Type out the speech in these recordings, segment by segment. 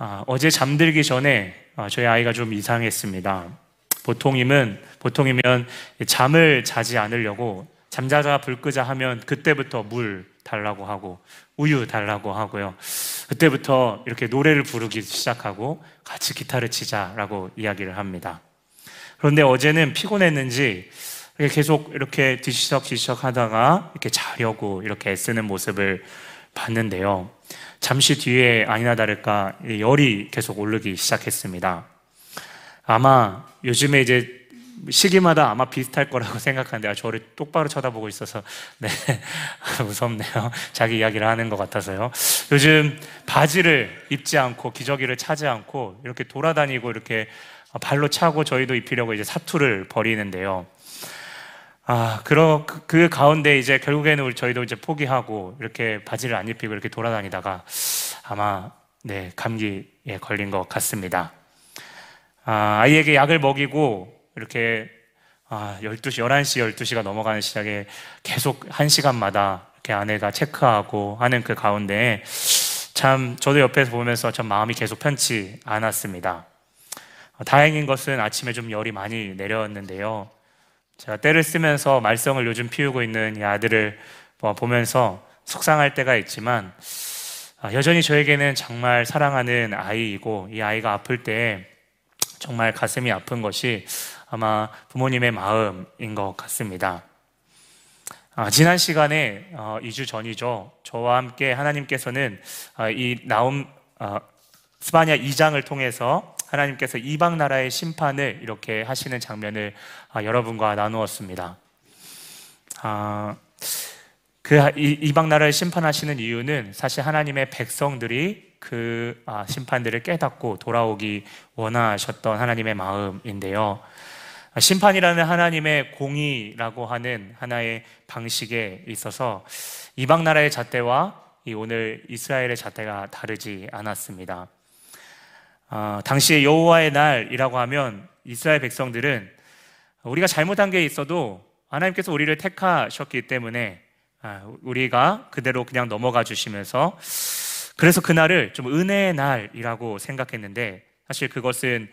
아, 어제 잠들기 전에 아, 저희 아이가 좀 이상했습니다. 보통이면 보통이면 잠을 자지 않으려고 잠자자 불 끄자 하면 그때부터 물 달라고 하고 우유 달라고 하고요. 그때부터 이렇게 노래를 부르기 시작하고 같이 기타를 치자라고 이야기를 합니다. 그런데 어제는 피곤했는지 계속 이렇게 뒤시적뒤시적 하다가 이렇게 자려고 이렇게 애쓰는 모습을 봤는데요. 잠시 뒤에 아니나 다를까 열이 계속 오르기 시작했습니다. 아마 요즘에 이제 시기마다 아마 비슷할 거라고 생각하는데 아, 저를 똑바로 쳐다보고 있어서 네 무섭네요. 자기 이야기를 하는 것 같아서요. 요즘 바지를 입지 않고 기저귀를 차지 않고 이렇게 돌아다니고 이렇게 발로 차고 저희도 입히려고 이제 사투를 벌이는데요. 아, 그러, 그, 그 가운데 이제 결국에는 우리 저희도 이제 포기하고 이렇게 바지를 안 입히고 이렇게 돌아다니다가 아마 네, 감기에 걸린 것 같습니다. 아, 아이에게 약을 먹이고 이렇게 아, 12시, 11시, 12시가 넘어가는 시작에 계속 1시간마다 이렇게 아내가 체크하고 하는 그 가운데 참 저도 옆에서 보면서 참 마음이 계속 편치 않았습니다. 다행인 것은 아침에 좀 열이 많이 내렸는데요. 제가 때를 쓰면서 말썽을 요즘 피우고 있는 이 아들을 뭐 보면서 속상할 때가 있지만 아, 여전히 저에게는 정말 사랑하는 아이이고 이 아이가 아플 때 정말 가슴이 아픈 것이 아마 부모님의 마음인 것 같습니다. 아, 지난 시간에 어, 2주 전이죠. 저와 함께 하나님께서는 어, 이 나움 어, 스바냐 2장을 통해서 하나님께서 이방 나라의 심판을 이렇게 하시는 장면을 아, 여러분과 나누었습니다. 아, 그 이방 나라를 심판하시는 이유는 사실 하나님의 백성들이 그 아, 심판들을 깨닫고 돌아오기 원하셨던 하나님의 마음인데요. 심판이라는 하나님의 공의라고 하는 하나의 방식에 있어서 이방 나라의 잣대와 오늘 이스라엘의 잣대가 다르지 않았습니다. 어, 당시에 여호와의 날이라고 하면 이스라엘 백성들은 우리가 잘못한 게 있어도 하나님께서 우리를 택하셨기 때문에 아, 우리가 그대로 그냥 넘어가 주시면서 그래서 그날을 좀 은혜의 날이라고 생각했는데 사실 그것은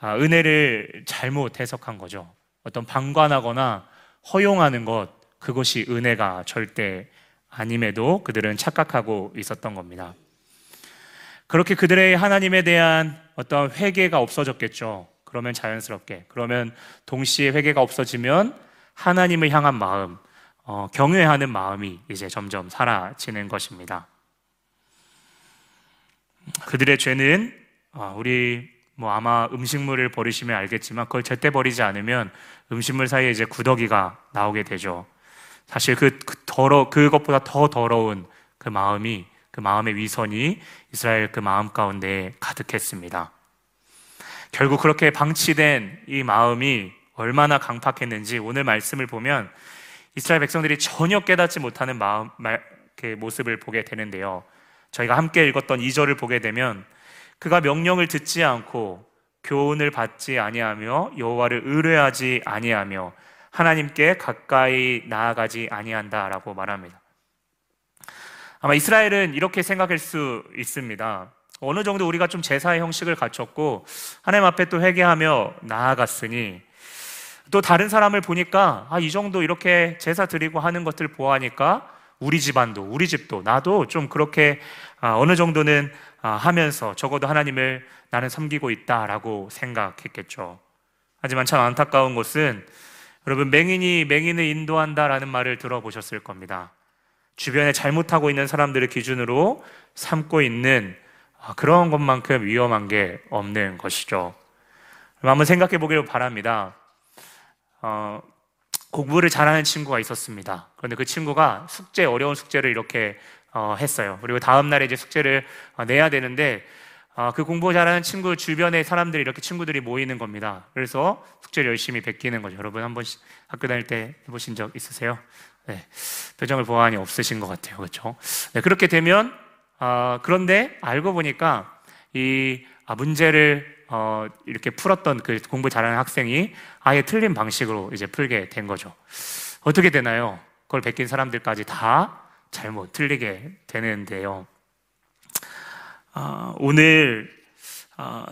아, 은혜를 잘못 해석한 거죠. 어떤 방관하거나 허용하는 것 그것이 은혜가 절대 아님에도 그들은 착각하고 있었던 겁니다. 그렇게 그들의 하나님에 대한 어떤 회개가 없어졌겠죠. 그러면 자연스럽게. 그러면 동시에 회개가 없어지면 하나님을 향한 마음, 어, 경외하는 마음이 이제 점점 사라지는 것입니다. 그들의 죄는 어, 우리 뭐 아마 음식물을 버리시면 알겠지만 그걸 제때 버리지 않으면 음식물 사이에 이제 구더기가 나오게 되죠. 사실 그, 그 더러 그것보다 더 더러운 그 마음이 그 마음의 위선이 이스라엘 그 마음 가운데 가득했습니다. 결국 그렇게 방치된 이 마음이 얼마나 강팍했는지 오늘 말씀을 보면 이스라엘 백성들이 전혀 깨닫지 못하는 마음, 말, 그 모습을 보게 되는데요. 저희가 함께 읽었던 2절을 보게 되면 그가 명령을 듣지 않고 교훈을 받지 아니하며 여호와를 의뢰하지 아니하며 하나님께 가까이 나아가지 아니한다라고 말합니다. 아마 이스라엘은 이렇게 생각할 수 있습니다. 어느 정도 우리가 좀 제사의 형식을 갖췄고 하나님 앞에 또 회개하며 나아갔으니 또 다른 사람을 보니까 아, 이 정도 이렇게 제사 드리고 하는 것들 보아하니까 우리 집안도 우리 집도 나도 좀 그렇게 아, 어느 정도는 아, 하면서 적어도 하나님을 나는 섬기고 있다라고 생각했겠죠. 하지만 참 안타까운 것은 여러분 맹인이 맹인을 인도한다라는 말을 들어보셨을 겁니다. 주변에 잘못하고 있는 사람들을 기준으로 삼고 있는 아, 그런 것만큼 위험한 게 없는 것이죠. 한번 생각해 보기를 바랍니다. 어, 공부를 잘하는 친구가 있었습니다. 그런데 그 친구가 숙제, 어려운 숙제를 이렇게 어, 했어요. 그리고 다음날에 이제 숙제를 어, 내야 되는데 어, 그 공부 잘하는 친구 주변에 사람들이 이렇게 친구들이 모이는 겁니다. 그래서 숙제를 열심히 베끼는 거죠. 여러분 한번 학교 다닐 때 해보신 적 있으세요? 네, 표정을 보아하니 없으신 것 같아요. 그렇죠? 네, 그렇게 되면 어, 그런데 알고 보니까 이 아, 문제를 어, 이렇게 풀었던 그 공부 잘하는 학생이 아예 틀린 방식으로 이제 풀게 된 거죠. 어떻게 되나요? 그걸 베낀 사람들까지 다 잘못 틀리게 되는데요. 아, 오늘 아,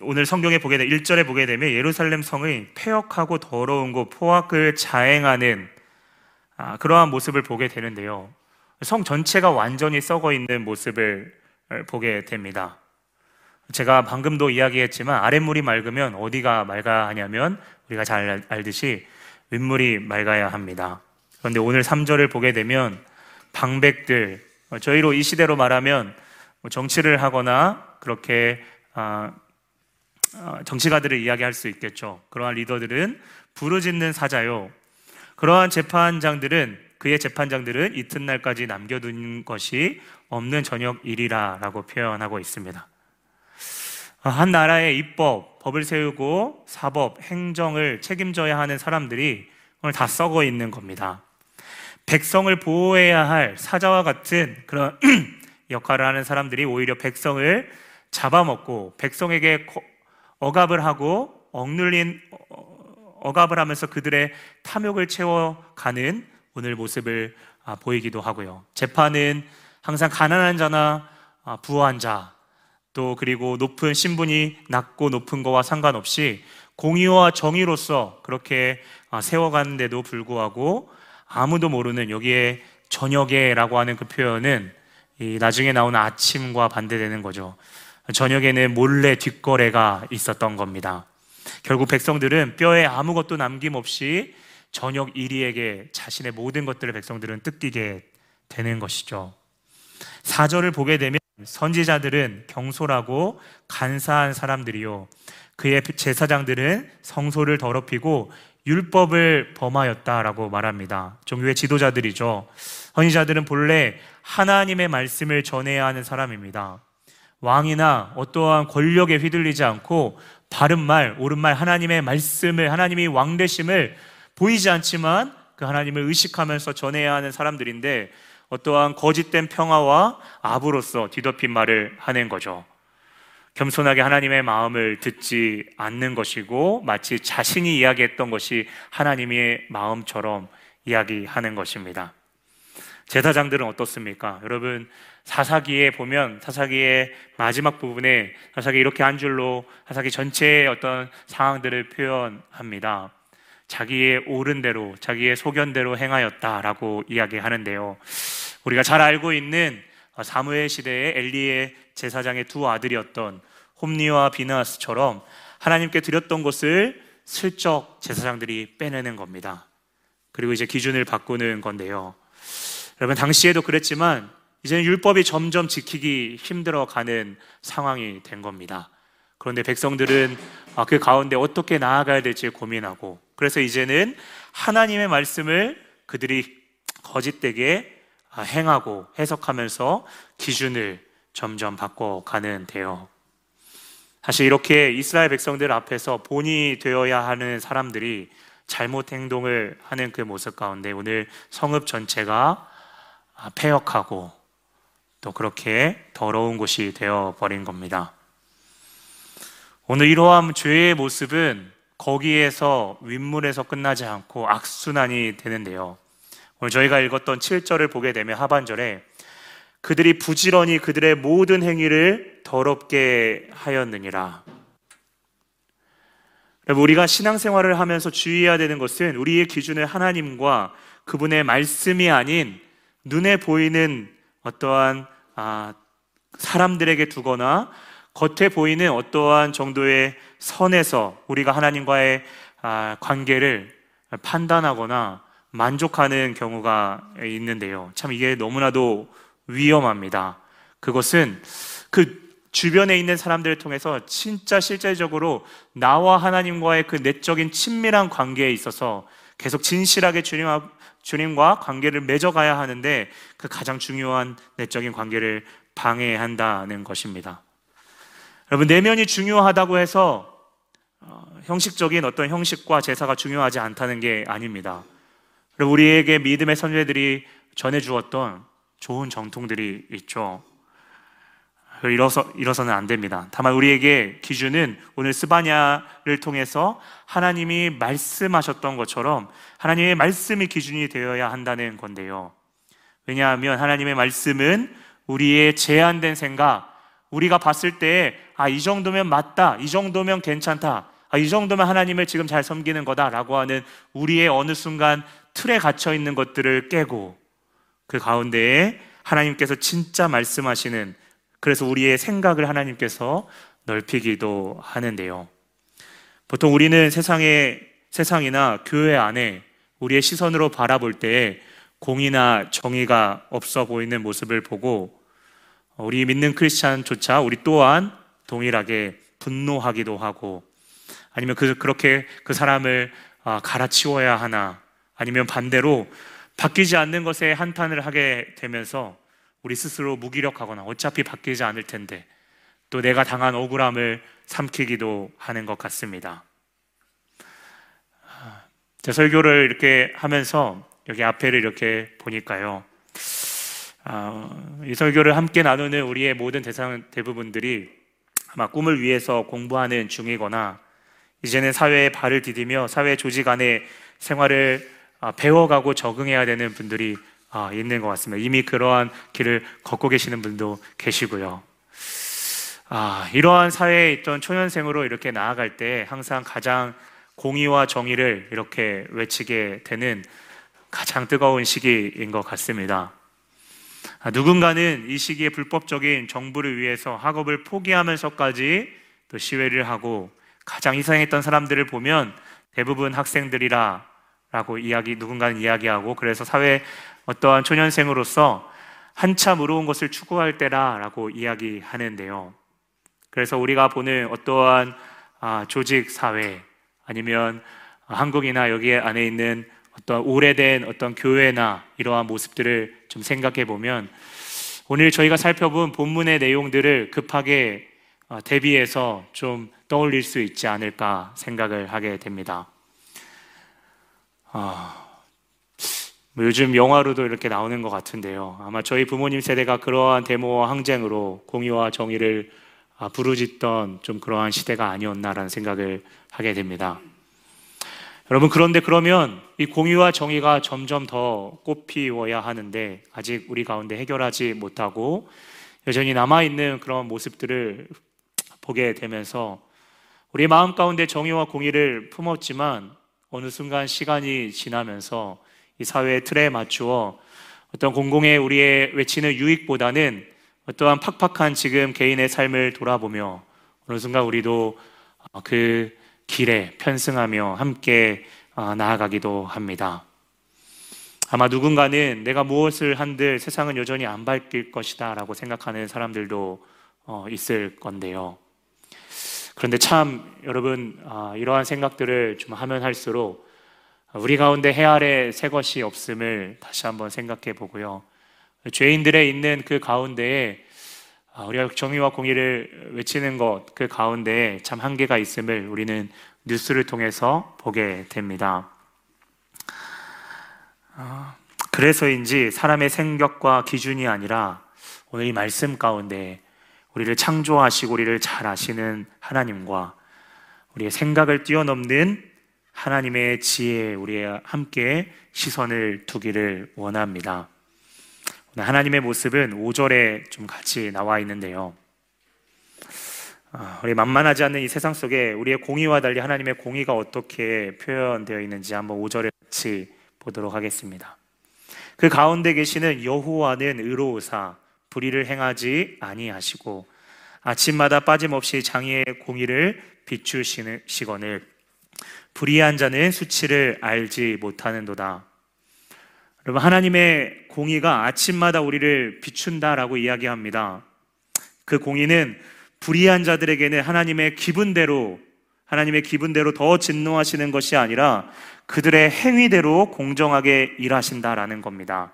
오늘 성경에 보게 되면 1절에 보게 되면 예루살렘 성의 폐역하고 더러운 곳 포악을 자행하는 아, 그러한 모습을 보게 되는데요. 성 전체가 완전히 썩어 있는 모습을 보게 됩니다. 제가 방금도 이야기했지만 아랫물이 맑으면 어디가 맑아야 하냐면 우리가 잘 알듯이 윗물이 맑아야 합니다. 그런데 오늘 3절을 보게 되면 방백들, 저희로 이 시대로 말하면 뭐 정치를 하거나 그렇게 아, 아, 정치가들을 이야기할 수 있겠죠. 그러한 리더들은 부르짖는 사자요. 그러한 재판장들은 그의 재판장들은 이튿날까지 남겨둔 것이 없는 저녁 일이라라고 표현하고 있습니다. 한 나라의 입법, 법을 세우고 사법, 행정을 책임져야 하는 사람들이 오늘 다 썩어 있는 겁니다. 백성을 보호해야 할 사자와 같은 그런 역할을 하는 사람들이 오히려 백성을 잡아먹고 백성에게 억압을 하고 억눌린 어, 억압을 하면서 그들의 탐욕을 채워가는 오늘 모습을 아, 보이기도 하고요. 재판은 항상 가난한 자나 아, 부한 자, 또 그리고 높은 신분이 낮고 높은 거와 상관없이 공의와 정의로서 그렇게 아, 세워가는데도 불구하고 아무도 모르는 여기에 저녁에라고 하는 그 표현은 나중에 나오는 아침과 반대되는 거죠. 저녁에는 몰래 뒷거래가 있었던 겁니다. 결국 백성들은 뼈에 아무것도 남김없이 저녁 이리에게 자신의 모든 것들을 백성들은 뜯기게 되는 것이죠. 사절을 보게 되면 선지자들은 경솔하고 간사한 사람들이요. 그의 제사장들은 성소를 더럽히고 율법을 범하였다라고 말합니다. 종교의 지도자들이죠. 선지자들은 본래 하나님의 말씀을 전해야 하는 사람입니다. 왕이나 어떠한 권력에 휘둘리지 않고 바른 말, 옳은 말, 하나님의 말씀을, 하나님이 왕되심을 보이지 않지만 그 하나님을 의식하면서 전해야 하는 사람들인데 어떠한 거짓된 평화와 압으로서 뒤덮인 말을 하는 거죠. 겸손하게 하나님의 마음을 듣지 않는 것이고 마치 자신이 이야기했던 것이 하나님의 마음처럼 이야기하는 것입니다. 제사장들은 어떻습니까? 여러분 사사기에 보면 사사기의 마지막 부분에 사사기 이렇게 한 줄로 사사기 전체의 어떤 상황들을 표현합니다. 자기의 옳은 대로, 자기의 소견대로 행하였다라고 이야기하는데요. 우리가 잘 알고 있는 사무엘 시대의 엘리의 제사장의 두 아들이었던 홈니와 비나스처럼 하나님께 드렸던 것을 슬쩍 제사장들이 빼내는 겁니다. 그리고 이제 기준을 바꾸는 건데요. 여러분, 당시에도 그랬지만 이제는 율법이 점점 지키기 힘들어 가는 상황이 된 겁니다. 그런데 백성들은 아, 그 가운데 어떻게 나아가야 될지 고민하고 그래서 이제는 하나님의 말씀을 그들이 거짓되게 아, 행하고 해석하면서 기준을 점점 바꿔가는 데요. 사실 이렇게 이스라엘 백성들 앞에서 본이 되어야 하는 사람들이 잘못 행동을 하는 그 모습 가운데 오늘 성읍 전체가 아, 폐역하고 또 그렇게 더러운 곳이 되어 버린 겁니다. 오늘 이러한 죄의 모습은 거기에서 윗물에서 끝나지 않고 악순환이 되는데요. 오늘 저희가 읽었던 7절을 보게 되면 하반절에 그들이 부지런히 그들의 모든 행위를 더럽게 하였느니라. 우리가 신앙생활을 하면서 주의해야 되는 것은 우리의 기준을 하나님과 그분의 말씀이 아닌 눈에 보이는 어떠한 아, 사람들에게 두거나 겉에 보이는 어떠한 정도의 선에서 우리가 하나님과의 아, 관계를 판단하거나 만족하는 경우가 있는데요. 참 이게 너무나도 위험합니다. 그것은 그 주변에 있는 사람들을 통해서 진짜 실제적으로 나와 하나님과의 그 내적인 친밀한 관계에 있어서 계속 진실하게 주님, 주님과 관계를 맺어가야 하는데 그 가장 중요한 내적인 관계를 방해한다는 것입니다. 여러분, 내면이 중요하다고 해서 어, 형식적인 어떤 형식과 제사가 중요하지 않다는 게 아닙니다. 우리에게 믿음의 선배들이 전해주었던 좋은 정통들이 있죠. 이러서, 이러서는 안 됩니다. 다만 우리에게 기준은 오늘 스바냐를 통해서 하나님이 말씀하셨던 것처럼 하나님의 말씀이 기준이 되어야 한다는 건데요. 왜냐하면 하나님의 말씀은 우리의 제한된 생각, 우리가 봤을 때, 아, 이 정도면 맞다. 이 정도면 괜찮다. 아, 이 정도면 하나님을 지금 잘 섬기는 거다라고 하는 우리의 어느 순간 틀에 갇혀 있는 것들을 깨고 그 가운데에 하나님께서 진짜 말씀하시는 그래서 우리의 생각을 하나님께서 넓히기도 하는데요. 보통 우리는 세상에 세상이나 교회 안에 우리의 시선으로 바라볼 때 공의나 정의가 없어 보이는 모습을 보고 우리 믿는 크리스찬조차 우리 또한 동일하게 분노하기도 하고 아니면 그, 그렇게 그 사람을 아, 갈아치워야 하나 아니면 반대로 바뀌지 않는 것에 한탄을 하게 되면서 우리 스스로 무기력하거나 어차피 바뀌지 않을 텐데 또 내가 당한 억울함을 삼키기도 하는 것 같습니다. 제 설교를 이렇게 하면서 여기 앞에를 이렇게 보니까요. 어, 이 설교를 함께 나누는 우리의 모든 대상 대부분들이 아마 꿈을 위해서 공부하는 중이거나 이제는 사회에 발을 디디며 사회 조직 안에 생활을 아, 배워가고 적응해야 되는 분들이 아, 있는 것 같습니다. 이미 그러한 길을 걷고 계시는 분도 계시고요. 아, 이러한 사회에 있던 초년생으로 이렇게 나아갈 때 항상 가장 공의와 정의를 이렇게 외치게 되는 가장 뜨거운 시기인 것 같습니다. 아, 누군가는 이 시기에 불법적인 정부를 위해서 학업을 포기하면서까지 또 시위를 하고 가장 희생했던 사람들을 보면 대부분 학생들이라 라고 이야기, 누군가는 이야기하고 그래서 사회 어떠한 초년생으로서 한참 의로운 것을 추구할 때라 라고 이야기하는데요. 그래서 우리가 보는 어떠한 아, 조직 사회 아니면 한국이나 여기 안에 있는 어떤 오래된 어떤 교회나 이러한 모습들을 좀 생각해 보면 오늘 저희가 살펴본 본문의 내용들을 급하게 어, 대비해서 좀 떠올릴 수 있지 않을까 생각을 하게 됩니다. 아, 뭐 요즘 영화로도 이렇게 나오는 것 같은데요. 아마 저희 부모님 세대가 그러한 데모와 항쟁으로 공의와 정의를 아, 부르짖던 좀 그러한 시대가 아니었나라는 생각을 하게 됩니다. 여러분, 그런데 그러면 이 공의와 정의가 점점 더 꽃피워야 하는데 아직 우리 가운데 해결하지 못하고 여전히 남아있는 그런 모습들을 보게 되면서 우리 마음 가운데 정의와 공의를 품었지만 어느 순간 시간이 지나면서 이 사회의 틀에 맞추어 어떤 공공의 우리의 외치는 유익보다는 어떠한 팍팍한 지금 개인의 삶을 돌아보며 어느 순간 우리도 그 길에 편승하며 함께 아, 나아가기도 합니다. 아마 누군가는 내가 무엇을 한들 세상은 여전히 안 바뀔 것이다 라고 생각하는 사람들도 어, 있을 건데요. 그런데 참 여러분 아, 이러한 생각들을 좀 하면 할수록 우리 가운데 해 아래 새 것이 없음을 다시 한번 생각해 보고요. 죄인들의 있는 그 가운데에 아, 우리가 정의와 공의를 외치는 것 그 가운데 참 한계가 있음을 우리는 뉴스를 통해서 보게 됩니다. 아, 그래서인지 사람의 생각과 기준이 아니라 오늘 이 말씀 가운데 우리를 창조하시고 우리를 잘 아시는 하나님과 우리의 생각을 뛰어넘는 하나님의 지혜에 우리 함께 시선을 두기를 원합니다. 하나님의 모습은 5절에 좀 같이 나와 있는데요. 아, 우리 만만하지 않는 이 세상 속에 우리의 공의와 달리 하나님의 공의가 어떻게 표현되어 있는지 한번 5절에 같이 보도록 하겠습니다. 그 가운데 계시는 여호와는 의로우사 불의를 행하지 아니하시고 아침마다 빠짐없이 장의의 공의를 비추시거늘 불의한 자는 수치를 알지 못하는도다. 여러분 하나님의 공의가 아침마다 우리를 비춘다라고 이야기합니다. 그 공의는 불의한 자들에게는 하나님의 기분대로 하나님의 기분대로 더 진노하시는 것이 아니라 그들의 행위대로 공정하게 일하신다라는 겁니다.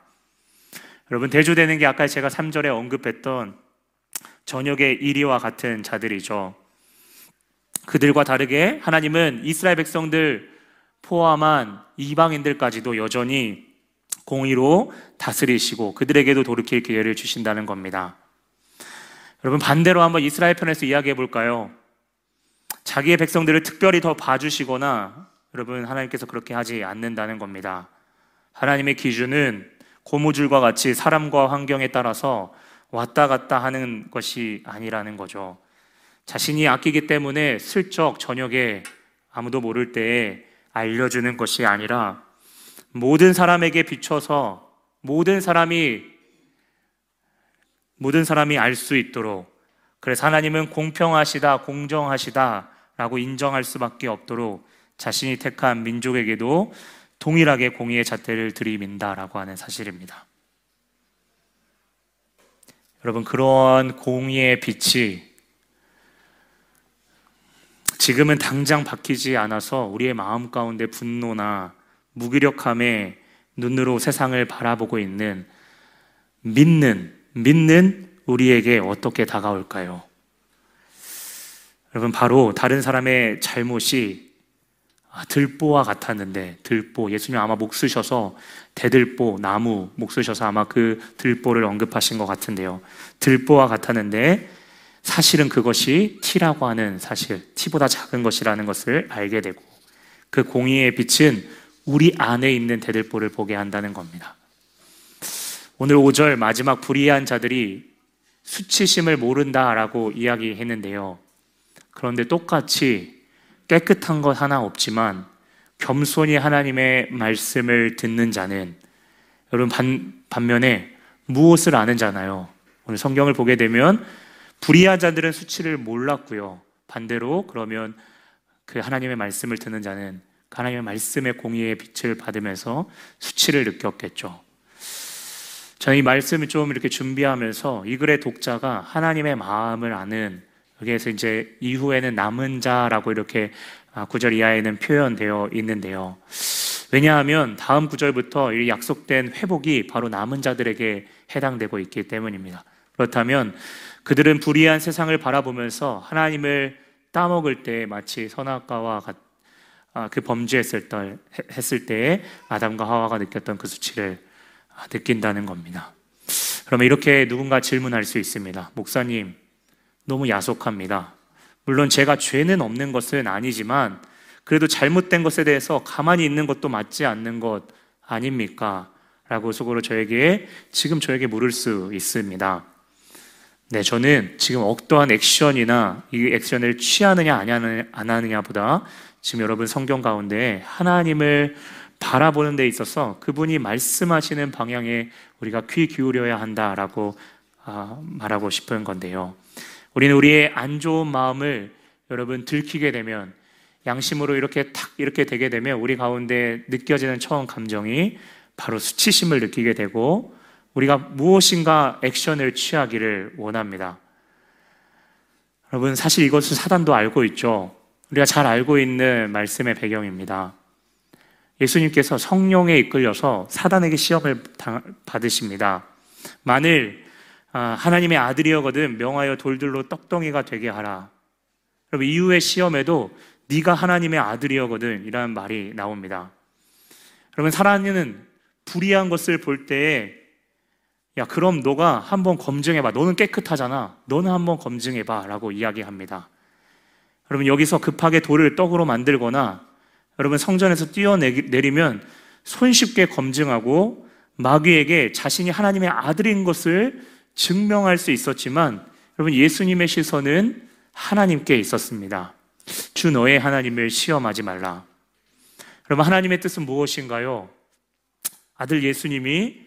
여러분 대조되는 게 아까 제가 3절에 언급했던 저녁의 이리와 같은 자들이죠. 그들과 다르게 하나님은 이스라엘 백성들 포함한 이방인들까지도 여전히 공의로 다스리시고 그들에게도 돌이킬 기회를 주신다는 겁니다. 여러분 반대로 한번 이스라엘 편에서 이야기해 볼까요? 자기의 백성들을 특별히 더 봐주시거나 여러분 하나님께서 그렇게 하지 않는다는 겁니다. 하나님의 기준은 고무줄과 같이 사람과 환경에 따라서 왔다 갔다 하는 것이 아니라는 거죠. 자신이 아끼기 때문에 슬쩍 저녁에 아무도 모를 때에 알려주는 것이 아니라 모든 사람에게 비춰서 모든 사람이 모든 사람이 알 수 있도록 그래서 하나님은 공평하시다, 공정하시다라고 인정할 수밖에 없도록 자신이 택한 민족에게도 동일하게 공의의 잣대를 들이민다라고 하는 사실입니다. 여러분, 그런 공의의 빛이 지금은 당장 바뀌지 않아서 우리의 마음 가운데 분노나 무기력함의 눈으로 세상을 바라보고 있는 믿는, 믿는 우리에게 어떻게 다가올까요? 여러분, 바로 다른 사람의 잘못이 아, 들보와 같았는데, 들보, 예수님 아마 목 쓰셔서 대들보, 나무 목 쓰셔서 아마 그 들보를 언급하신 것 같은데요. 들보와 같았는데, 사실은 그것이 티라고 하는 사실, 티보다 작은 것이라는 것을 알게 되고, 그 공의의 빛은 우리 안에 있는 대들보를 보게 한다는 겁니다. 오늘 5절 마지막 불의한 자들이 수치심을 모른다라고 이야기했는데요. 그런데 똑같이 깨끗한 것 하나 없지만 겸손히 하나님의 말씀을 듣는 자는 여러분 반, 반면에 무엇을 아는 자나요? 오늘 성경을 보게 되면 불의한 자들은 수치를 몰랐고요. 반대로 그러면 그 하나님의 말씀을 듣는 자는 그 하나님의 말씀의 공의의 빛을 받으면서 수치를 느꼈겠죠. 저는 이 말씀을 좀 이렇게 준비하면서 이 글의 독자가 하나님의 마음을 아는 여기에서 이제 이후에는 남은 자라고 이렇게 아, 구절 이하에는 표현되어 있는데요. 왜냐하면 다음 구절부터 이 약속된 회복이 바로 남은 자들에게 해당되고 있기 때문입니다. 그렇다면 그들은 불의한 세상을 바라보면서 하나님을 따먹을 때 마치 선악과와 같, 아, 그 범죄했을 때, 했을 때에 아담과 하와가 느꼈던 그 수치를 아, 느낀다는 겁니다. 그러면 이렇게 누군가 질문할 수 있습니다. 목사님, 너무 야속합니다. 물론 제가 죄는 없는 것은 아니지만 그래도 잘못된 것에 대해서 가만히 있는 것도 맞지 않는 것 아닙니까? 라고 속으로 저에게 지금 저에게 물을 수 있습니다. 네, 저는 지금 어떠한 액션이나 이 액션을 취하느냐 안 하느냐보다 지금 여러분 성경 가운데 하나님을 바라보는 데 있어서 그분이 말씀하시는 방향에 우리가 귀 기울여야 한다라고 아, 말하고 싶은 건데요. 우리는 우리의 안 좋은 마음을 여러분 들키게 되면 양심으로 이렇게 탁 이렇게 되게 되면 우리 가운데 느껴지는 처음 감정이 바로 수치심을 느끼게 되고 우리가 무엇인가 액션을 취하기를 원합니다. 여러분 사실 이것을 사단도 알고 있죠. 우리가 잘 알고 있는 말씀의 배경입니다. 예수님께서 성령에 이끌려서 사단에게 시험을 받으십니다. 만일 아, 하나님의 아들이어거든 명하여 돌들로 떡덩이가 되게 하라. 여러분 이후의 시험에도 네가 하나님의 아들이어거든 이라는 말이 나옵니다. 여러분 사람은 불의한 것을 볼 때에 야 그럼 너가 한번 검증해봐. 너는 깨끗하잖아. 너는 한번 검증해봐라고 이야기합니다. 여러분 여기서 급하게 돌을 떡으로 만들거나 여러분 성전에서 뛰어내리면 손쉽게 검증하고 마귀에게 자신이 하나님의 아들인 것을 증명할 수 있었지만 여러분 예수님의 시선은 하나님께 있었습니다. 주 너의 하나님을 시험하지 말라. 여러분 하나님의 뜻은 무엇인가요? 아들 예수님이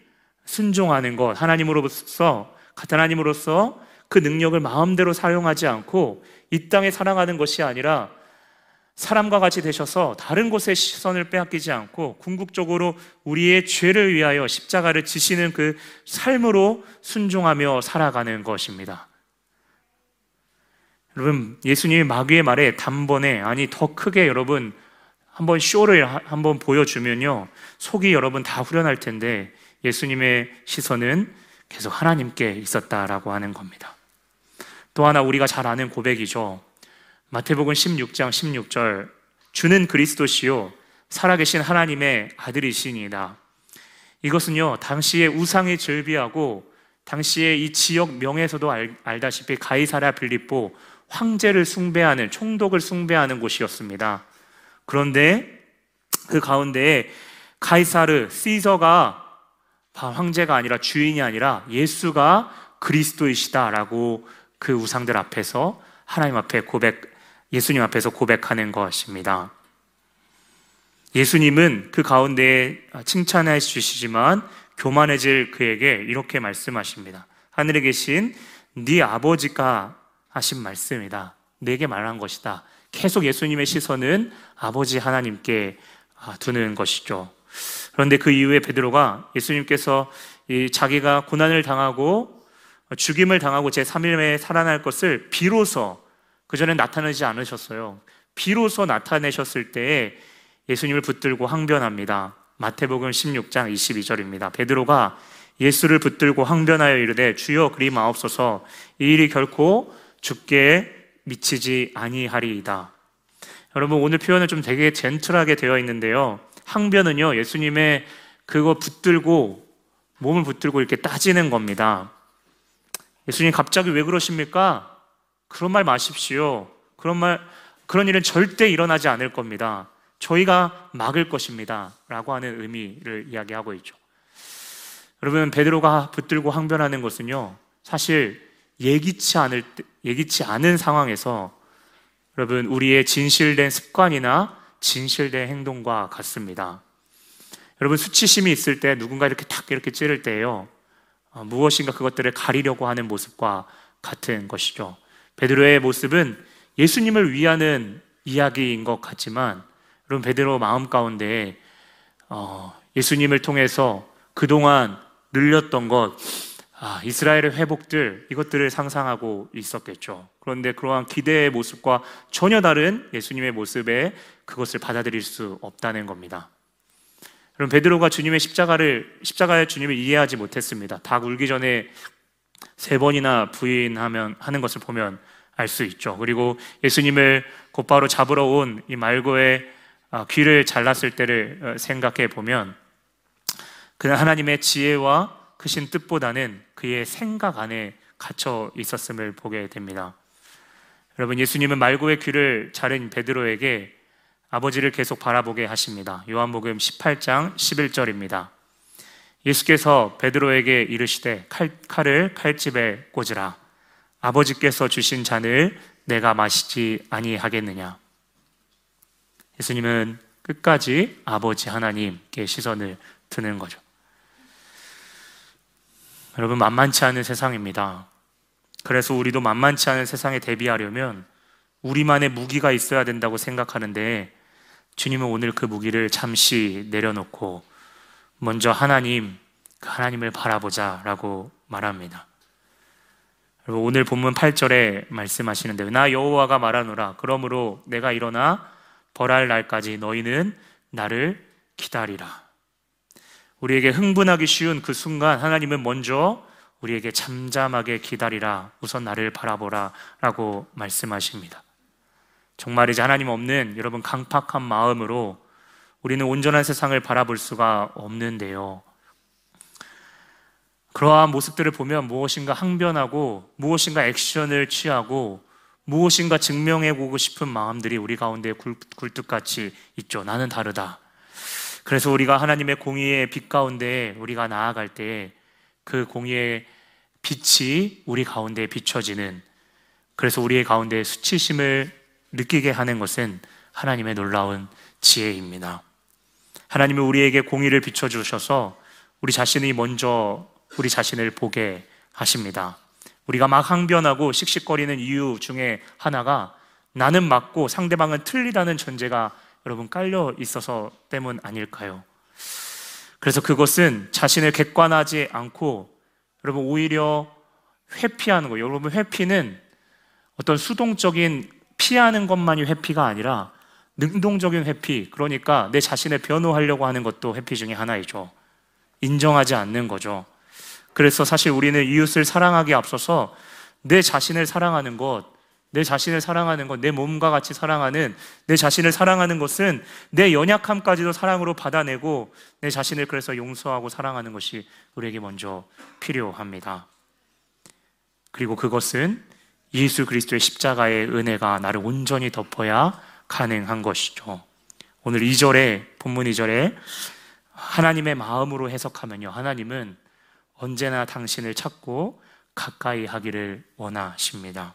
순종하는 것, 하나님으로서 하나님으로서 그 능력을 마음대로 사용하지 않고 이 땅에 살아가는 것이 아니라 사람과 같이 되셔서 다른 곳에 시선을 빼앗기지 않고 궁극적으로 우리의 죄를 위하여 십자가를 지시는 그 삶으로 순종하며 살아가는 것입니다. 여러분, 예수님이 마귀의 말에 단번에, 아니, 더 크게 여러분, 한번 쇼를 한번 보여주면요. 속이 여러분 다 후련할 텐데, 예수님의 시선은 계속 하나님께 있었다라고 하는 겁니다. 또 하나 우리가 잘 아는 고백이죠. 마태복음 16장 16절 주는 그리스도시요 살아계신 하나님의 아들이시니이다. 이것은요 당시의 우상이 즐비하고 당시의 이 지역 명에서도 알, 알다시피 가이사랴 빌립보 황제를 숭배하는 총독을 숭배하는 곳이었습니다. 그런데 그 가운데 가이사르 시저가 황제가 아니라 주인이 아니라 예수가 그리스도이시다라고 그 우상들 앞에서 하나님 앞에 고백, 예수님 앞에서 고백하는 것입니다. 예수님은 그 가운데 칭찬해 주시지만 교만해질 그에게 이렇게 말씀하십니다. 하늘에 계신 네 아버지가 하신 말씀이다. 내게 말한 것이다. 계속 예수님의 시선은 아버지 하나님께 아, 두는 것이죠. 그런데 그 이후에 베드로가 예수님께서 자기가 고난을 당하고 죽임을 당하고 제 3일에 살아날 것을 비로소 그전에 나타내지 않으셨어요. 비로소 나타내셨을 때에 예수님을 붙들고 항변합니다. 마태복음 16장 22절입니다. 베드로가 예수를 붙들고 항변하여 이르되 주여 그리 마옵소서 이 일이 결코 죽게 미치지 아니하리이다. 여러분 오늘 표현은 좀 되게 젠틀하게 되어 있는데요. 항변은요 예수님의 그거 붙들고 몸을 붙들고 이렇게 따지는 겁니다. 예수님 갑자기 왜 그러십니까? 그런 말 마십시오. 그런 말 그런 일은 절대 일어나지 않을 겁니다. 저희가 막을 것입니다. 라고 하는 의미를 이야기하고 있죠. 여러분, 베드로가 붙들고 항변하는 것은요, 사실 예기치 않을, 예기치 않은 상황에서 여러분, 우리의 진실된 습관이나 진실된 행동과 같습니다. 여러분, 수치심이 있을 때 누군가 이렇게 탁 이렇게 찌를 때요, 어, 무엇인가 그것들을 가리려고 하는 모습과 같은 것이죠. 베드로의 모습은 예수님을 위하는 이야기인 것 같지만 여러분 베드로 마음 가운데 어, 예수님을 통해서 그동안 늘렸던 것 아, 이스라엘의 회복들 이것들을 상상하고 있었겠죠. 그런데 그러한 기대의 모습과 전혀 다른 예수님의 모습에 그것을 받아들일 수 없다는 겁니다. 그럼 베드로가 주님의 십자가를 십자가의 주님을 이해하지 못했습니다. 닭 울기 전에 세 번이나 부인하면 하는 것을 보면 알 수 있죠. 그리고 예수님을 곧바로 잡으러 온 이 말고의 아, 귀를 잘랐을 때를 어, 생각해 보면 그는 하나님의 지혜와 크신 뜻보다는 그의 생각 안에 갇혀 있었음을 보게 됩니다. 여러분 예수님은 말고의 귀를 자른 베드로에게 아버지를 계속 바라보게 하십니다. 요한복음 18장 11절입니다. 예수께서 베드로에게 이르시되 칼, 칼을 칼집에 꽂으라. 아버지께서 주신 잔을 내가 마시지 아니하겠느냐. 예수님은 끝까지 아버지 하나님께 시선을 드는 거죠. 여러분, 만만치 않은 세상입니다. 그래서 우리도 만만치 않은 세상에 대비하려면 우리만의 무기가 있어야 된다고 생각하는데 주님은 오늘 그 무기를 잠시 내려놓고 먼저 하나님, 그 하나님을 바라보자 라고 말합니다. 오늘 본문 8절에 말씀하시는데 나 여호와가 말하노라 그러므로 내가 일어나 벌할 날까지 너희는 나를 기다리라. 우리에게 흥분하기 쉬운 그 순간 하나님은 먼저 우리에게 잠잠하게 기다리라. 우선 나를 바라보라. 라고 말씀하십니다. 정말이지 하나님 없는 여러분 강팍한 마음으로 우리는 온전한 세상을 바라볼 수가 없는데요. 그러한 모습들을 보면 무엇인가 항변하고 무엇인가 액션을 취하고 무엇인가 증명해 보고 싶은 마음들이 우리 가운데 굴뚝같이 있죠. 나는 다르다. 그래서 우리가 하나님의 공의의 빛 가운데 우리가 나아갈 때 그 공의의 빛이 우리 가운데 비춰지는 그래서 우리의 가운데 수치심을 느끼게 하는 것은 하나님의 놀라운 지혜입니다. 하나님은 우리에게 공의를 비춰주셔서 우리 자신이 먼저 우리 자신을 보게 하십니다. 우리가 막 항변하고 씩씩거리는 이유 중에 하나가 나는 맞고 상대방은 틀리다는 전제가 여러분 깔려 있어서 때문 아닐까요? 그래서 그것은 자신을 객관하지 않고 여러분 오히려 회피하는 거예요. 여러분 회피는 어떤 수동적인 피하는 것만이 회피가 아니라 능동적인 회피, 그러니까 내 자신을 변호하려고 하는 것도 회피 중에 하나이죠. 인정하지 않는 거죠. 그래서 사실 우리는 이웃을 사랑하기 앞서서 내 자신을 사랑하는 것, 내 자신을 사랑하는 것, 내 몸과 같이 사랑하는 내 자신을 사랑하는 것은 내 연약함까지도 사랑으로 받아내고 내 자신을 그래서 용서하고 사랑하는 것이 우리에게 먼저 필요합니다. 그리고 그것은 예수 그리스도의 십자가의 은혜가 나를 온전히 덮어야 가능한 것이죠. 오늘 2절에, 본문 2절에 하나님의 마음으로 해석하면요. 하나님은 언제나 당신을 찾고 가까이 하기를 원하십니다.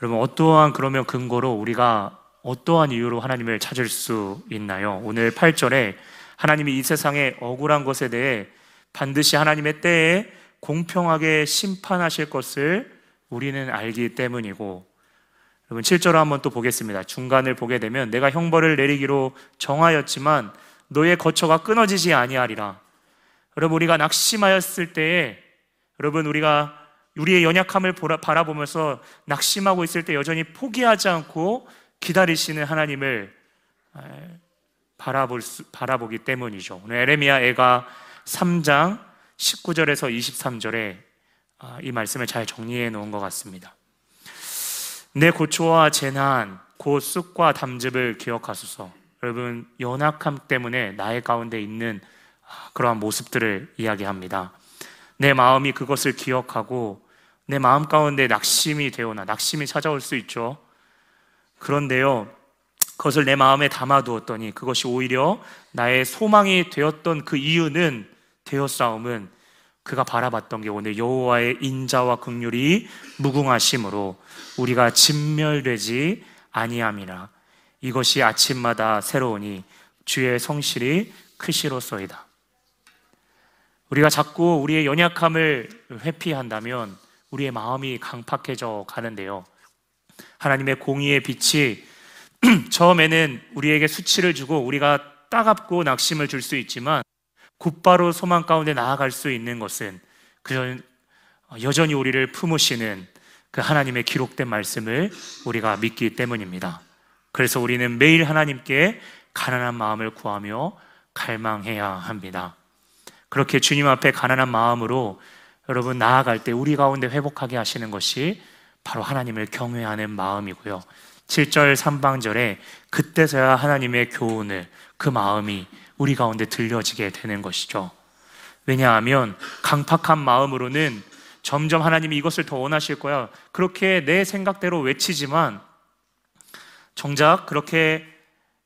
여러분, 어떠한 그러면 근거로 우리가 어떠한 이유로 하나님을 찾을 수 있나요? 오늘 8절에 하나님이 이 세상의 억울한 것에 대해 반드시 하나님의 때에 공평하게 심판하실 것을 우리는 알기 때문이고 여러분 7절 한번 또 보겠습니다. 중간을 보게 되면 내가 형벌을 내리기로 정하였지만 너의 거처가 끊어지지 아니하리라. 여러분 우리가 낙심하였을 때에 여러분 우리가 우리의 연약함을 바라보면서 낙심하고 있을 때 여전히 포기하지 않고 기다리시는 하나님을 바라볼 수, 바라보기 때문이죠. 오늘 에레미야 애가 3장 19절에서 23절에 아, 이 말씀을 잘 정리해 놓은 것 같습니다. 내 고초와 재난, 곧 쑥과 담즙을 기억하소서. 여러분, 연약함 때문에 나의 가운데 있는 아, 그러한 모습들을 이야기합니다. 내 마음이 그것을 기억하고 내 마음 가운데 낙심이 되어나 낙심이 찾아올 수 있죠. 그런데요, 그것을 내 마음에 담아두었더니 그것이 오히려 나의 소망이 되었던 그 이유는 되었사움은 그가 바라봤던 게 오늘 여호와의 인자와 극률이 무궁하심으로 우리가 진멸되지 아니함이라 이것이 아침마다 새로우니 주의 성실이 크시로소이다. 우리가 자꾸 우리의 연약함을 회피한다면 우리의 마음이 강팍해져 가는데요. 하나님의 공의의 빛이 처음에는 우리에게 수치를 주고 우리가 따갑고 낙심을 줄 수 있지만 곧바로 소망 가운데 나아갈 수 있는 것은 그 여전히 우리를 품으시는 그 하나님의 기록된 말씀을 우리가 믿기 때문입니다. 그래서 우리는 매일 하나님께 가난한 마음을 구하며 갈망해야 합니다. 그렇게 주님 앞에 가난한 마음으로 여러분 나아갈 때 우리 가운데 회복하게 하시는 것이 바로 하나님을 경외하는 마음이고요. 7절 3방절에 그때서야 하나님의 교훈을 그 마음이 우리 가운데 들려지게 되는 것이죠. 왜냐하면 강팍한 마음으로는 점점 하나님이 이것을 더 원하실 거야. 그렇게 내 생각대로 외치지만 정작 그렇게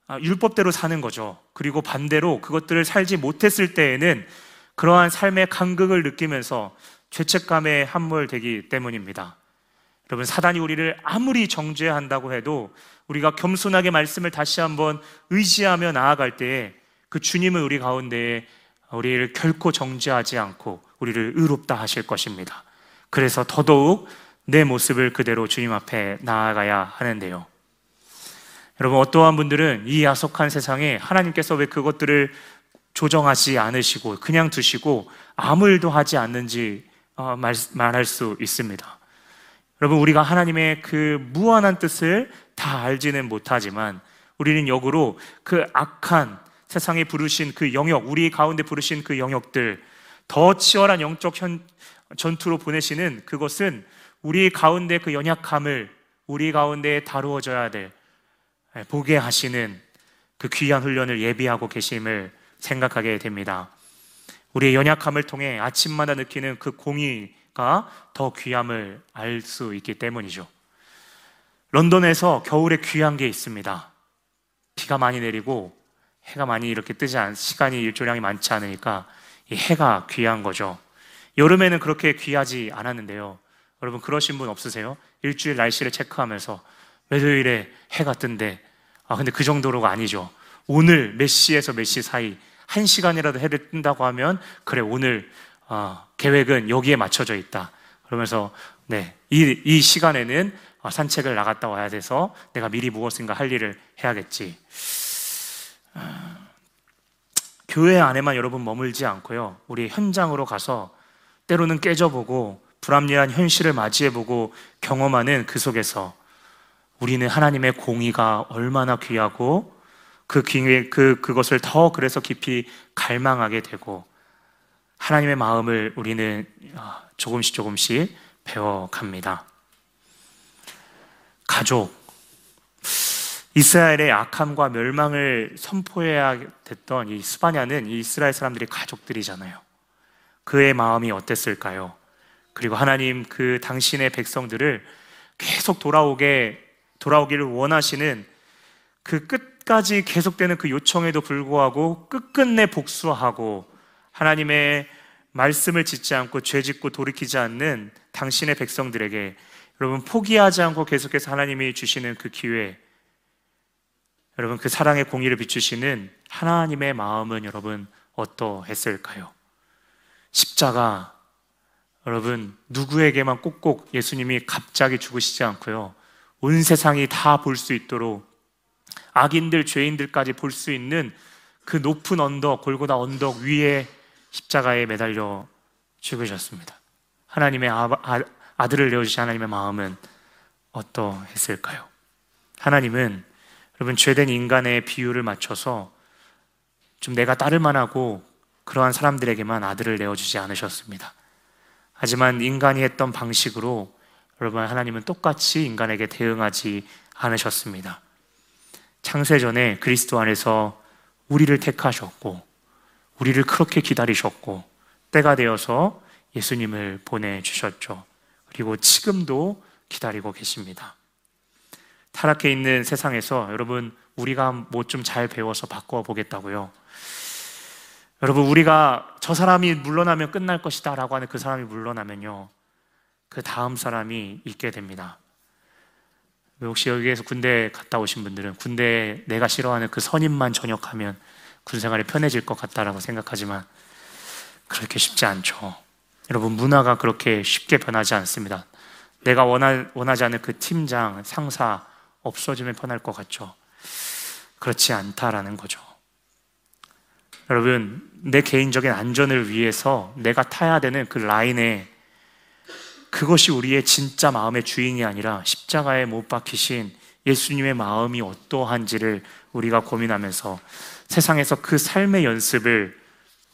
아, 율법대로 사는 거죠. 그리고 반대로 그것들을 살지 못했을 때에는 그러한 삶의 간극을 느끼면서 죄책감에 함몰되기 때문입니다. 여러분, 사단이 우리를 아무리 정죄한다고 해도 우리가 겸손하게 말씀을 다시 한번 의지하며 나아갈 때에 그 주님은 우리 가운데에 우리를 결코 정죄하지 않고 우리를 의롭다 하실 것입니다. 그래서 더더욱 내 모습을 그대로 주님 앞에 나아가야 하는데요. 여러분, 어떠한 분들은 이 야속한 세상에 하나님께서 왜 그것들을 조정하지 않으시고 그냥 두시고 아무 일도 하지 않는지 어, 말, 말할 수 있습니다. 여러분, 우리가 하나님의 그 무한한 뜻을 다 알지는 못하지만 우리는 역으로 그 악한 세상에 부르신 그 영역, 우리 가운데 부르신 그 영역들, 더 치열한 영적 현, 전투로 보내시는 그것은 우리 가운데 그 연약함을 우리 가운데 다루어져야 될, 예, 보게 하시는 그 귀한 훈련을 예비하고 계심을 생각하게 됩니다. 우리의 연약함을 통해 아침마다 느끼는 그 공의가 더 귀함을 알 수 있기 때문이죠. 런던에서 겨울에 귀한 게 있습니다. 비가 많이 내리고 해가 많이 이렇게 뜨지 않, 시간이 일조량이 많지 않으니까 이 해가 귀한 거죠. 여름에는 그렇게 귀하지 않았는데요. 여러분 그러신 분 없으세요? 일주일 날씨를 체크하면서 매도일에 해가 뜬데 아 근데 그 정도로가 아니죠. 오늘 몇 시에서 몇 시 사이 한 시간이라도 해를 뜬다고 하면 그래 오늘 어, 계획은 여기에 맞춰져 있다. 그러면서 네, 이, 이 시간에는 어, 산책을 나갔다 와야 돼서 내가 미리 무엇인가 할 일을 해야겠지. 어, 교회 안에만 여러분 머물지 않고요. 우리 현장으로 가서 때로는 깨져보고 불합리한 현실을 맞이해보고 경험하는 그 속에서 우리는 하나님의 공의가 얼마나 귀하고 그, 그, 그것을 더 그래서 깊이 갈망하게 되고 하나님의 마음을 우리는 아, 조금씩 조금씩 배워갑니다. 가족. 이스라엘의 악함과 멸망을 선포해야 됐던 이 스바냐는 이 이스라엘 사람들이 가족들이잖아요. 그의 마음이 어땠을까요? 그리고 하나님 그 당신의 백성들을 계속 돌아오게, 돌아오기를 원하시는 그 끝까지 계속되는 그 요청에도 불구하고 끝끝내 복수하고 하나님의 말씀을 짓지 않고 죄 짓고 돌이키지 않는 당신의 백성들에게 여러분 포기하지 않고 계속해서 하나님이 주시는 그 기회 여러분 그 사랑의 공의를 비추시는 하나님의 마음은 여러분 어떠했을까요? 십자가 여러분 누구에게만 꼭꼭 예수님이 갑자기 죽으시지 않고요. 온 세상이 다 볼 수 있도록 악인들 죄인들까지 볼 수 있는 그 높은 언덕 골고다 언덕 위에 십자가에 매달려 죽으셨습니다. 하나님의 아, 아, 아들을 내어주신 하나님의 마음은 어떠했을까요? 하나님은 여러분 죄된 인간의 비유를 맞춰서 좀 내가 따를 만하고 그러한 사람들에게만 아들을 내어주지 않으셨습니다. 하지만 인간이 했던 방식으로 여러분 하나님은 똑같이 인간에게 대응하지 않으셨습니다. 창세 전에 그리스도 안에서 우리를 택하셨고 우리를 그렇게 기다리셨고 때가 되어서 예수님을 보내주셨죠. 그리고 지금도 기다리고 계십니다. 타락해 있는 세상에서 여러분 우리가 뭐 좀 잘 배워서 바꿔 보겠다고요. 여러분 우리가 저 사람이 물러나면 끝날 것이다 라고 하는 그 사람이 물러나면요. 그 다음 사람이 있게 됩니다. 혹시 여기에서 군대 갔다 오신 분들은 군대 내가 싫어하는 그 선임만 전역하면 군 생활이 편해질 것 같다라고 생각하지만 그렇게 쉽지 않죠. 여러분, 문화가 그렇게 쉽게 변하지 않습니다. 내가 원하, 원하지 않는 그 팀장, 상사 없어지면 편할 것 같죠. 그렇지 않다라는 거죠. 여러분, 내 개인적인 안전을 위해서 내가 타야 되는 그 라인에 그것이 우리의 진짜 마음의 주인이 아니라 십자가에 못 박히신 예수님의 마음이 어떠한지를 우리가 고민하면서 세상에서 그 삶의 연습을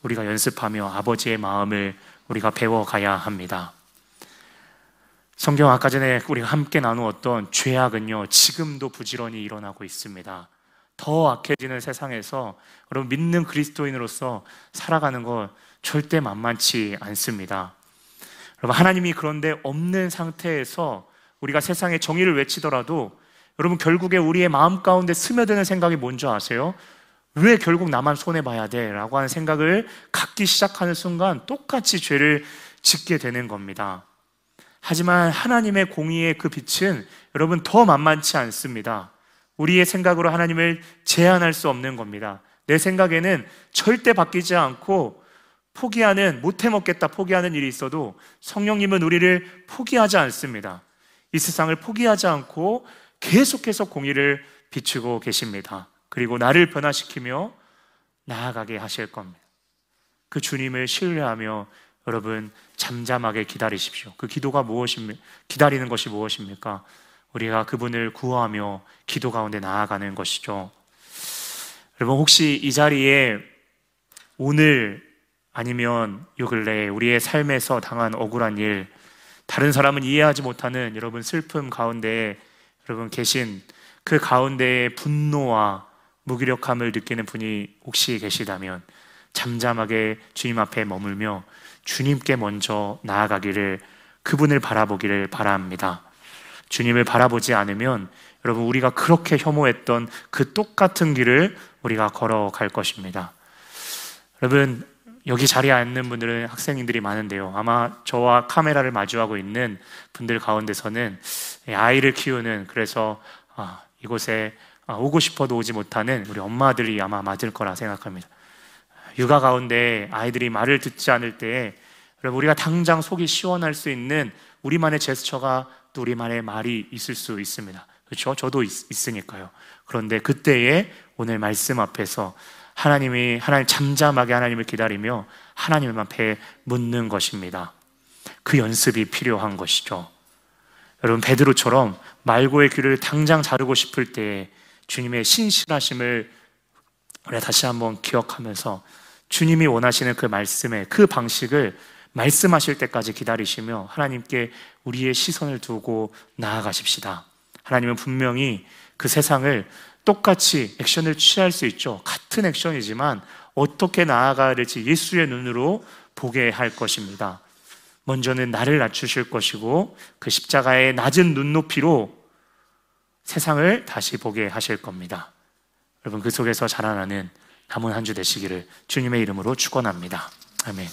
우리가 연습하며 아버지의 마음을 우리가 배워가야 합니다. 성경 아까 전에 우리가 함께 나누었던 죄악은요, 지금도 부지런히 일어나고 있습니다. 더 악해지는 세상에서 여러분 믿는 그리스도인으로서 살아가는 것 절대 만만치 않습니다. 여러분 하나님이 그런데 없는 상태에서 우리가 세상의 정의를 외치더라도 여러분 결국에 우리의 마음 가운데 스며드는 생각이 뭔지 아세요? 왜 결국 나만 손해 봐야 돼? 라고 하는 생각을 갖기 시작하는 순간 똑같이 죄를 짓게 되는 겁니다. 하지만 하나님의 공의의 그 빛은 여러분 더 만만치 않습니다. 우리의 생각으로 하나님을 제한할 수 없는 겁니다. 내 생각에는 절대 바뀌지 않고 포기하는, 못해 먹겠다 포기하는 일이 있어도 성령님은 우리를 포기하지 않습니다. 이 세상을 포기하지 않고 계속해서 공의를 비추고 계십니다. 그리고 나를 변화시키며 나아가게 하실 겁니다. 그 주님을 신뢰하며 여러분 잠잠하게 기다리십시오. 그 기도가 무엇입니까? 기다리는 것이 무엇입니까? 우리가 그분을 구하며 기도 가운데 나아가는 것이죠. 여러분 혹시 이 자리에 오늘 아니면 요 근래 우리의 삶에서 당한 억울한 일, 다른 사람은 이해하지 못하는 여러분 슬픔 가운데 여러분 계신 그 가운데의 분노와 무기력함을 느끼는 분이 혹시 계시다면 잠잠하게 주님 앞에 머물며 주님께 먼저 나아가기를 그분을 바라보기를 바랍니다. 주님을 바라보지 않으면 여러분 우리가 그렇게 혐오했던 그 똑같은 길을 우리가 걸어갈 것입니다. 여러분 여기 자리에 앉는 분들은 학생님들이 많은데요. 아마 저와 카메라를 마주하고 있는 분들 가운데서는 아이를 키우는 그래서 아, 이곳에 아, 오고 싶어도 오지 못하는 우리 엄마들이 아마 맞을 거라 생각합니다. 육아 가운데 아이들이 말을 듣지 않을 때 우리가 당장 속이 시원할 수 있는 우리만의 제스처가 또 우리만의 말이 있을 수 있습니다. 그렇죠? 저도 있, 있으니까요. 그런데 그때에 오늘 말씀 앞에서 하나님이 하나님 잠잠하게 하나님을 기다리며 하나님만 배 묻는 것입니다. 그 연습이 필요한 것이죠. 여러분 베드로처럼 말고의 귀를 당장 자르고 싶을 때 주님의 신실하심을 우리가 다시 한번 기억하면서 주님이 원하시는 그 말씀의 그 방식을 말씀하실 때까지 기다리시며 하나님께 우리의 시선을 두고 나아가십시다. 하나님은 분명히 그 세상을 똑같이 액션을 취할 수 있죠. 같은 액션이지만 어떻게 나아가야 될지 예수의 눈으로 보게 할 것입니다. 먼저는 나를 낮추실 것이고 그 십자가의 낮은 눈높이로 세상을 다시 보게 하실 겁니다. 여러분 그 속에서 자라나는 남은 한 주 되시기를 주님의 이름으로 축원합니다. 아멘.